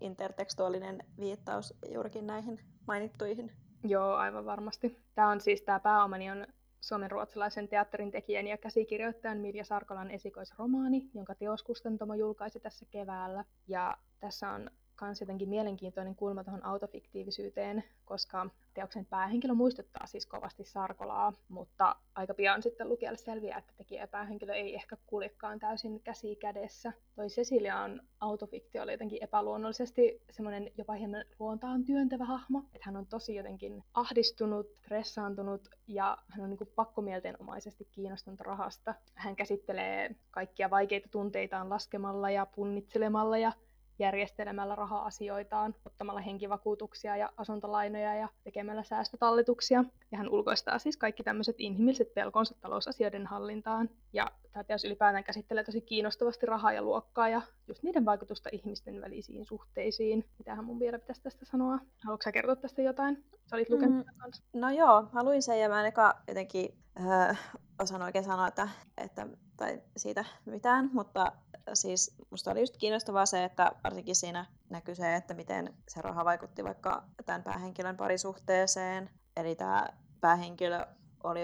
intertekstuaalinen viittaus juurikin näihin mainittuihin. Joo, aivan varmasti. Tämä on siis, tämä pääomani on suomen ruotsalaisen teatterin tekijän ja käsikirjoittajan Mirja Sarkolan esikoisromaani, jonka teoskustantamo julkaisi tässä keväällä. Ja tässä on myös jotenkin mielenkiintoinen kulma tuohon autofiktiivisyyteen, koska teoksen päähenkilö muistuttaa siis kovasti Sarkolaa, mutta aika pian sitten lukijalle selviää, että tekijä päähenkilö ei ehkä kuljekaan täysin käsi kädessä. Toi Cecilian autofiktio oli jotenkin epäluonnollisesti semmoinen jopa hieman luontaan työntävä hahmo, että hän on tosi jotenkin ahdistunut, stressaantunut ja hän on niin pakkomielteenomaisesti kiinnostunut rahasta. Hän käsittelee kaikkia vaikeita tunteitaan laskemalla ja punnitselemalla ja järjestelemällä raha-asioitaan, ottamalla henkivakuutuksia ja asuntolainoja ja tekemällä säästötalletuksia. Ja hän ulkoistaa siis kaikki tämmöiset inhimilliset pelkonsa talousasioiden hallintaan. Ja tämä teos ylipäätään käsittelee tosi kiinnostavasti rahaa ja luokkaa ja just niiden vaikutusta ihmisten välisiin suhteisiin. Mitähän mun vielä pitäisi tästä sanoa? Haluatko kertoa tästä jotain? Sä olit lukenut mm, kanssa. No joo, mä luin sen ja mä en eka jotenkin äh, osaan oikein sanoa, että, että tai siitä mitään, mutta siis musta oli just kiinnostavaa se, että varsinkin siinä näkyy se, että miten se raha vaikutti vaikka tämän päähenkilön parisuhteeseen. Eli tämä päähenkilö oli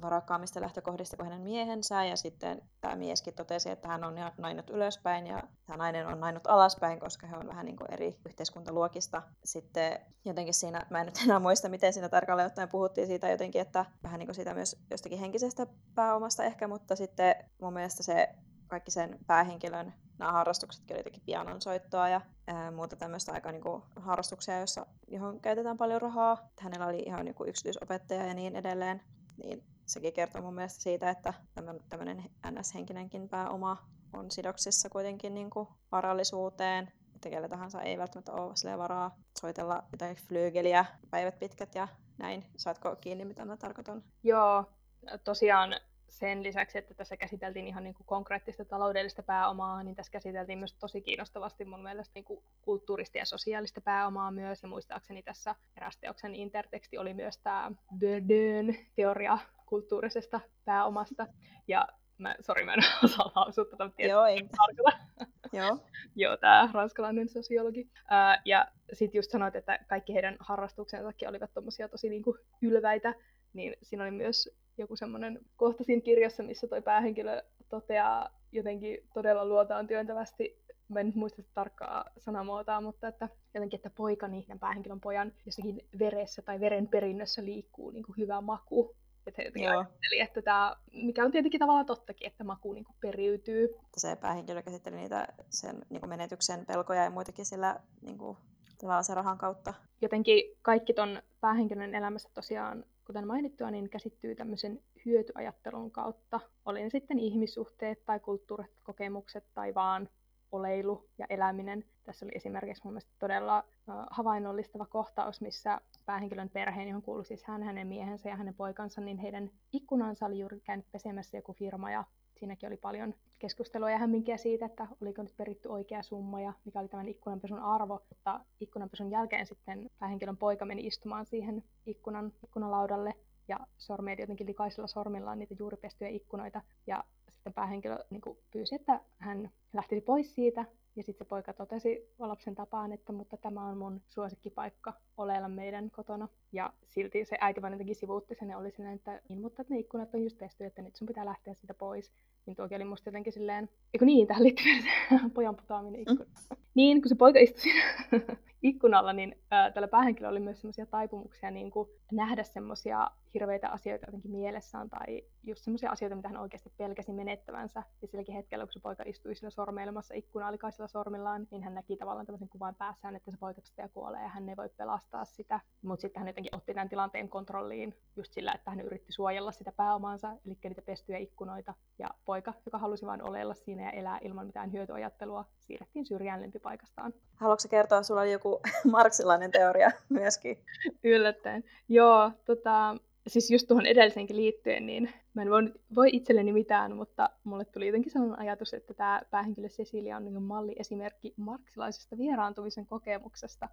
varakkaammista lähtökohdista kuin hänen miehensä, ja sitten tämä mieskin totesi, että hän on nainut ylöspäin, ja tämä nainen on nainut alaspäin, koska he on vähän niin kuin eri yhteiskuntaluokista. Sitten jotenkin siinä, mä en nyt enää muista, miten siinä tarkalleen ottaen puhuttiin siitä jotenkin, että vähän niin kuin siitä myös jostakin henkisestä pääomasta ehkä, mutta sitten mun mielestä se kaikki sen päähenkilön nämä harrastuksetkin oli jotenkin pianonsoittoa ja ää, muuta tämmöistä aika niinku, harrastuksia, joissa, johon käytetään paljon rahaa. Hänellä oli ihan niinku, yksityisopettaja ja niin edelleen. Niin sekin kertoo mun mielestä siitä, että tämmöinen NS-henkinenkin pääoma on sidoksissa kuitenkin niinku, varallisuuteen. Että kellä tahansa ei välttämättä ole varaa soitella jotain flyygeliä päivät pitkät ja näin. Saatko kiinni, mitä mä tarkoitan? Joo, tosiaan sen lisäksi, että tässä käsiteltiin ihan niin kuin konkreettista taloudellista pääomaa, niin tässä käsiteltiin myös tosi kiinnostavasti mun mielestä niin kuin kulttuurista ja sosiaalista pääomaa myös. Ja muistaakseni tässä erästeoksen interteksti oli myös tämä Bourdieu'n teoria kulttuurisesta pääomasta. Ja mä, sori, mä en osaa lausua tätä, Joo, ei. Joo. Joo, tämä ranskalainen sosiologi. Ää, ja sitten just sanoit, että kaikki heidän harrastuksensakin olivat tommosia tosi niinku ylväitä, niin siinä oli myös joku semmoinen kohta siinä kirjassa, missä toi päähenkilö toteaa jotenkin todella luotaan työntävästi, mä en nyt muista tarkkaa sanamuotoa, mutta että jotenkin, että poikani, tämän päähenkilön pojan, jossakin veressä tai veren perinnössä liikkuu niin kuin hyvä maku. Että he jotenkin ajatteli, että tämä, mikä on tietenkin tavallaan tottakin, että maku niin kuin periytyy. Se päähenkilö käsitteli niitä sen niin kuin menetyksen pelkoja ja muitakin sillä niin kuin, tavallaan sen rahan kautta. Jotenkin kaikki ton päähenkilön elämässä tosiaan kuten mainittua, niin käsittyy tämmöisen hyötyajattelun kautta. Oli ne sitten ihmissuhteet tai kulttuurit, kokemukset tai vaan oleilu ja eläminen. Tässä oli esimerkiksi mun mielestä todella havainnollistava kohtaus, missä päähenkilön perheen, johon kuului siis hän, hänen miehensä ja hänen poikansa, niin heidän ikkunansa oli juuri käynyt pesemässä joku firma ja siinäkin oli paljon keskustelua ja hämminkiä siitä, että oliko nyt peritty oikea summa ja mikä oli tämän ikkunanpesun arvo. Mutta ikkunanpesun jälkeen sitten tämä henkilön poika meni istumaan siihen ikkunan, ikkunalaudalle ja sormeili jotenkin likaisilla sormillaan niitä juuri pestyjä ikkunoita. Ja sitten päähenkilö niin pyysi, että hän lähtisi pois siitä ja sitten se poika totesi lapsen tapaan, että mutta tämä on mun suosikkipaikka oleella meidän kotona. Ja silti se äiti vaan jotenkin sivuutti sen ja oli silleen, että niin, mutta ne ikkunat on just pesty, että nyt sun pitää lähteä siitä pois. Niin tuokin oli musta jotenkin silleen, eikö niin, tähän liittyy pojan putoaminen ikkuna. Mm. niin, kun se poika istui siinä ikkunalla, niin ää, tällä päähenkilöllä oli myös semmoisia taipumuksia niin kuin nähdä semmoisia hirveitä asioita jotenkin mielessään tai just semmoisia asioita, mitä hän oikeasti pelkäsi menettävänsä. Ja silläkin hetkellä, kun se poika istui sillä sormeilemassa ikkunaa likaisilla sormillaan, niin hän näki tavallaan tämmöisen kuvan päässään, että se poika ja kuolee ja hän ei voi pelastaa sitä. Mutta sitten hän jotenkin otti tämän tilanteen kontrolliin just sillä, että hän yritti suojella sitä pääomaansa, eli niitä pestyjä ikkunoita. Ja poika, joka halusi vain oleella siinä ja elää ilman mitään hyötyajattelua, siirrettiin syrjään lempipaikastaan. Haluatko kertoa, sulla oli joku marksilainen teoria myöskin? Yllättäen. Joo, tota, siis just tuohon edelliseenkin liittyen, niin mä en voi, voi itselleni mitään, mutta mulle tuli jotenkin sellainen ajatus, että tämä päähenkilö Cecilia on niin malliesimerkki marksilaisesta vieraantumisen kokemuksesta.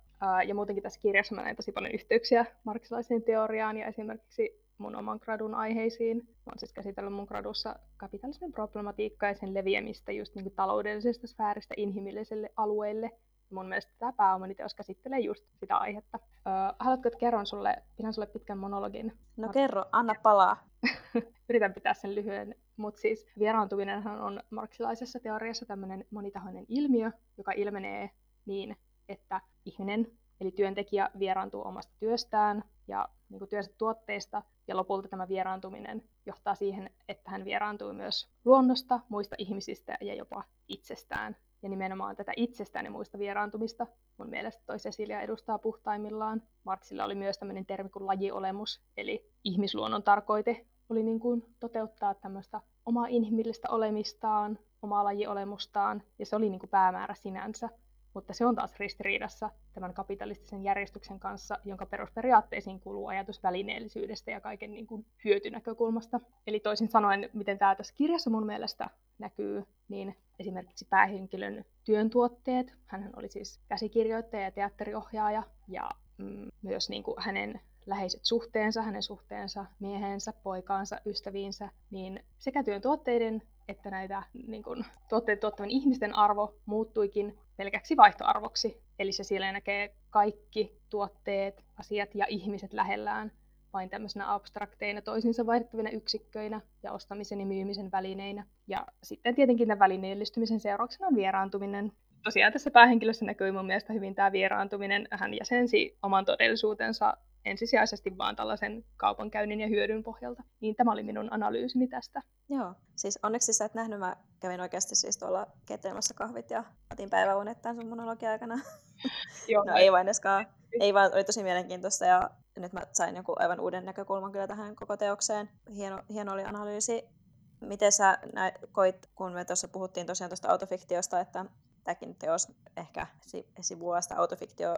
ja muutenkin tässä kirjassa mä näin tosi paljon yhteyksiä marksilaiseen teoriaan ja esimerkiksi mun oman gradun aiheisiin. Mä oon siis käsitellyt mun gradussa kapitalismin problematiikkaa ja sen leviämistä just niin taloudellisesta sfääristä inhimilliselle alueelle mun mielestä tämä pääomaniteos käsittelee just sitä aihetta. Öö, haluatko, että kerron sulle, pidän sulle pitkän monologin? No kerro, anna palaa. yritän pitää sen lyhyen. Mutta siis vieraantuminen on marksilaisessa teoriassa tämmöinen monitahoinen ilmiö, joka ilmenee niin, että ihminen, eli työntekijä, vieraantuu omasta työstään ja niin kuin työnsä tuotteista, ja lopulta tämä vieraantuminen johtaa siihen, että hän vieraantuu myös luonnosta, muista ihmisistä ja jopa itsestään. Ja nimenomaan tätä itsestään ja muista vieraantumista mun mielestä toi Cecilia edustaa puhtaimmillaan. Martsilla oli myös tämmöinen termi kuin lajiolemus, eli ihmisluonnon tarkoite oli niin kuin toteuttaa tämmöistä omaa inhimillistä olemistaan, omaa lajiolemustaan, ja se oli niin kuin päämäärä sinänsä. Mutta se on taas ristiriidassa tämän kapitalistisen järjestyksen kanssa, jonka perusperiaatteisiin kuuluu ajatus välineellisyydestä ja kaiken niin kuin hyötynäkökulmasta. Eli toisin sanoen, miten tämä tässä kirjassa mun mielestä näkyy, niin esimerkiksi päähenkilön työn tuotteet, hän oli siis käsikirjoittaja ja teatteriohjaaja, ja mm, myös niin kuin hänen läheiset suhteensa, hänen suhteensa miehensä, poikaansa, ystäviinsä, niin sekä työn tuotteiden että näitä niin kuin, tuotteita tuottavan ihmisten arvo muuttuikin pelkäksi vaihtoarvoksi. Eli se siellä näkee kaikki tuotteet, asiat ja ihmiset lähellään vain tämmöisenä abstrakteina toisinsa vaihdettavina yksikköinä ja ostamisen ja myymisen välineinä. Ja sitten tietenkin tämän välineellistymisen seurauksena on vieraantuminen. Tosiaan tässä päähenkilössä näkyy mun mielestä hyvin tämä vieraantuminen. Hän jäsensi oman todellisuutensa ensisijaisesti vaan tällaisen kaupankäynnin ja hyödyn pohjalta. Niin tämä oli minun analyysini tästä. Joo, siis onneksi sä et nähnyt, mä kävin oikeasti siis tuolla ketelemässä kahvit ja otin päiväunet tämän sun monologian aikana. Joo, no ei vain eskaan. Ei vaan, oli tosi mielenkiintoista ja nyt mä sain joku aivan uuden näkökulman kyllä tähän koko teokseen. Hieno, hieno oli analyysi. Miten sä näit, koit, kun me tuossa puhuttiin tosiaan tuosta autofiktiosta, että tämäkin teos ehkä sivuaa sitä autofiktio,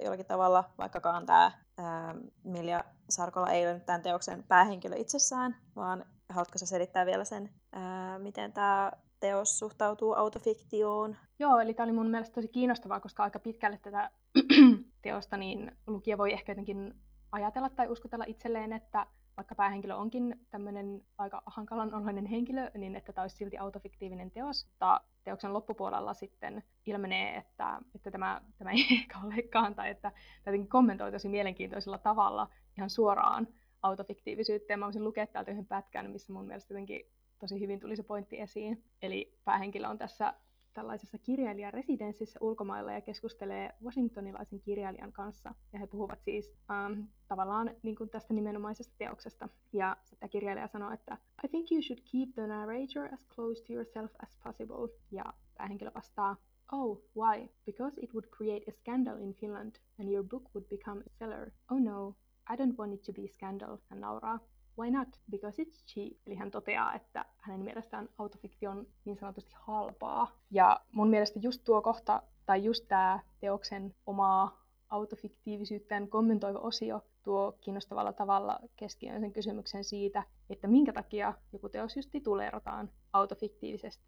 jollakin tavalla, vaikkakaan tämä ää, Milja Sarkola ei ole nyt tämän teoksen päähenkilö itsessään, vaan haluatko sä selittää vielä sen, ää, miten tämä teos suhtautuu autofiktioon? Joo, eli tämä oli mun mielestä tosi kiinnostavaa, koska aika pitkälle tätä teosta niin lukija voi ehkä jotenkin ajatella tai uskotella itselleen, että vaikka päähenkilö onkin tämmöinen aika hankalan oloinen henkilö, niin että tämä olisi silti autofiktiivinen teos. Mutta teoksen loppupuolella sitten ilmenee, että, että tämä, tämä ei ehkä olekaan, tai että tämä kommentoi tosi mielenkiintoisella tavalla ihan suoraan autofiktiivisyyttä. Ja mä voisin lukea täältä yhden pätkän, missä mun mielestä jotenkin tosi hyvin tuli se pointti esiin. Eli päähenkilö on tässä tällaisessa kirjailijaresidenssissä ulkomailla ja keskustelee washingtonilaisen kirjailijan kanssa. Ja he puhuvat siis ähm, tavallaan niin kuin tästä nimenomaisesta teoksesta. Ja sitten kirjailija sanoo, että I think you should keep the narrator as close to yourself as possible. Ja päähenkilö vastaa, Oh, why? Because it would create a scandal in Finland and your book would become a seller. Oh no, I don't want it to be scandal, hän nauraa. Why not? Because it's cheap. Eli hän toteaa, että hänen mielestään autofiktio on niin sanotusti halpaa. Ja mun mielestä just tuo kohta, tai just tämä teoksen omaa autofiktiivisyyttään kommentoiva osio tuo kiinnostavalla tavalla keskiöön sen kysymyksen siitä, että minkä takia joku teos just tituleerataan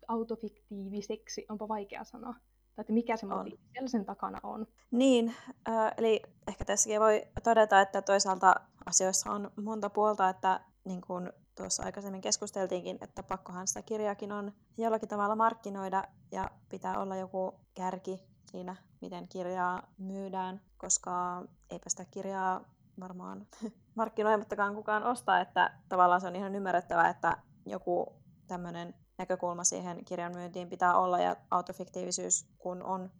autofiktiiviseksi, onpa vaikea sanoa, tai että mikä se motiivi siellä sen takana on. Niin, äh, eli ehkä tässäkin voi todeta, että toisaalta asioissa on monta puolta, että niin kuin tuossa aikaisemmin keskusteltiinkin, että pakkohan sitä kirjaakin on jollakin tavalla markkinoida ja pitää olla joku kärki siinä, miten kirjaa myydään, koska eipä sitä kirjaa varmaan markkinoimattakaan kukaan ostaa, että tavallaan se on ihan ymmärrettävää, että joku tämmöinen näkökulma siihen kirjan myyntiin pitää olla ja autofiktiivisyys kun on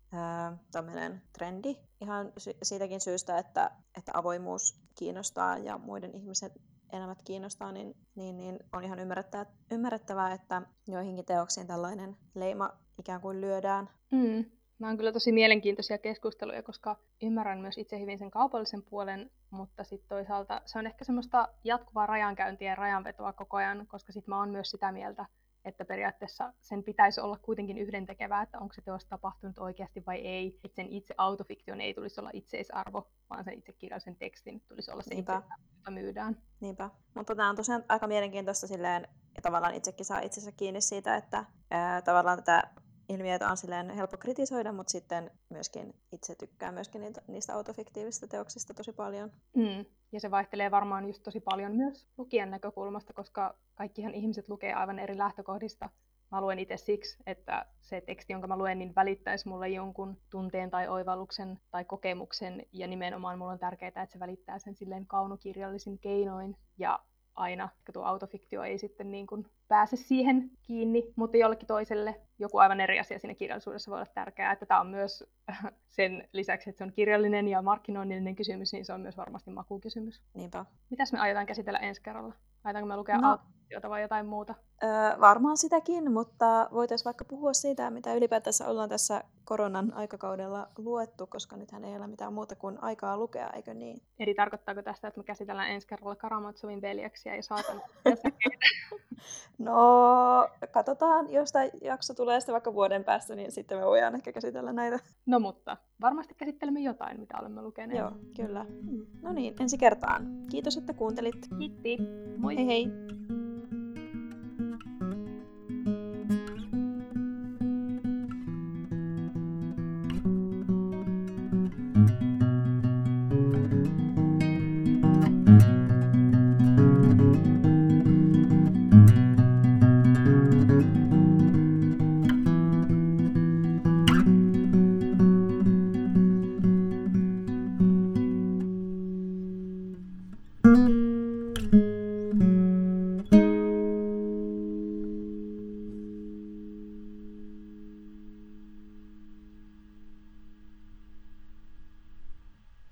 tämmöinen trendi ihan sy- siitäkin syystä, että, että avoimuus kiinnostaa ja muiden ihmisen elämät kiinnostaa, niin, niin, niin on ihan ymmärrettävää, ymmärrettävää, että joihinkin teoksiin tällainen leima ikään kuin lyödään. Mm. Nämä on kyllä tosi mielenkiintoisia keskusteluja, koska ymmärrän myös itse hyvin sen kaupallisen puolen, mutta sitten toisaalta se on ehkä semmoista jatkuvaa rajankäyntiä ja rajanvetoa koko ajan, koska sitten mä oon myös sitä mieltä, että periaatteessa sen pitäisi olla kuitenkin yhdentekevää, että onko se teos tapahtunut oikeasti vai ei. Että sen itse autofiktion ei tulisi olla itseisarvo, vaan sen itse kirjallisen tekstin tulisi olla se Niinpä. itse, jota myydään. Niinpä. Mutta tämä on tosiaan aika mielenkiintoista silleen, ja tavallaan itsekin saa itsensä kiinni siitä, että ää, tavallaan tätä ilmiöitä on silleen helppo kritisoida, mutta sitten myöskin itse tykkää myöskin niitä, niistä autofiktiivisista teoksista tosi paljon. Mm. Ja se vaihtelee varmaan just tosi paljon myös lukijan näkökulmasta, koska kaikkihan ihmiset lukee aivan eri lähtökohdista. Mä luen itse siksi, että se teksti, jonka mä luen, niin välittäisi mulle jonkun tunteen tai oivalluksen tai kokemuksen. Ja nimenomaan mulla on tärkeää, että se välittää sen silleen kaunokirjallisin keinoin. Ja aina, että tuo autofiktio ei sitten niin kuin pääse siihen kiinni, mutta jollekin toiselle joku aivan eri asia siinä kirjallisuudessa voi olla tärkeää, että tämä on myös sen lisäksi, että se on kirjallinen ja markkinoinnillinen kysymys, niin se on myös varmasti makukysymys. Niinpä. Mitäs me aiotaan käsitellä ensi kerralla? Aiotaanko me lukea no, autofiktiota vai jotain muuta? Öö, varmaan sitäkin, mutta voitaisiin vaikka puhua siitä, mitä ylipäätänsä ollaan tässä koronan aikakaudella luettu, koska nythän ei ole mitään muuta kuin aikaa lukea, eikö niin? Eli tarkoittaako tästä, että me käsitellään ensi kerralla Karamatsovin veljeksiä ja saatan No, katsotaan, jos tämä jakso tulee sitten vaikka vuoden päästä, niin sitten me voidaan ehkä käsitellä näitä. No mutta, varmasti käsittelemme jotain, mitä olemme lukeneet. Joo, kyllä. No niin, ensi kertaan. Kiitos, että kuuntelit. Kiitti. Moi. Hei hei.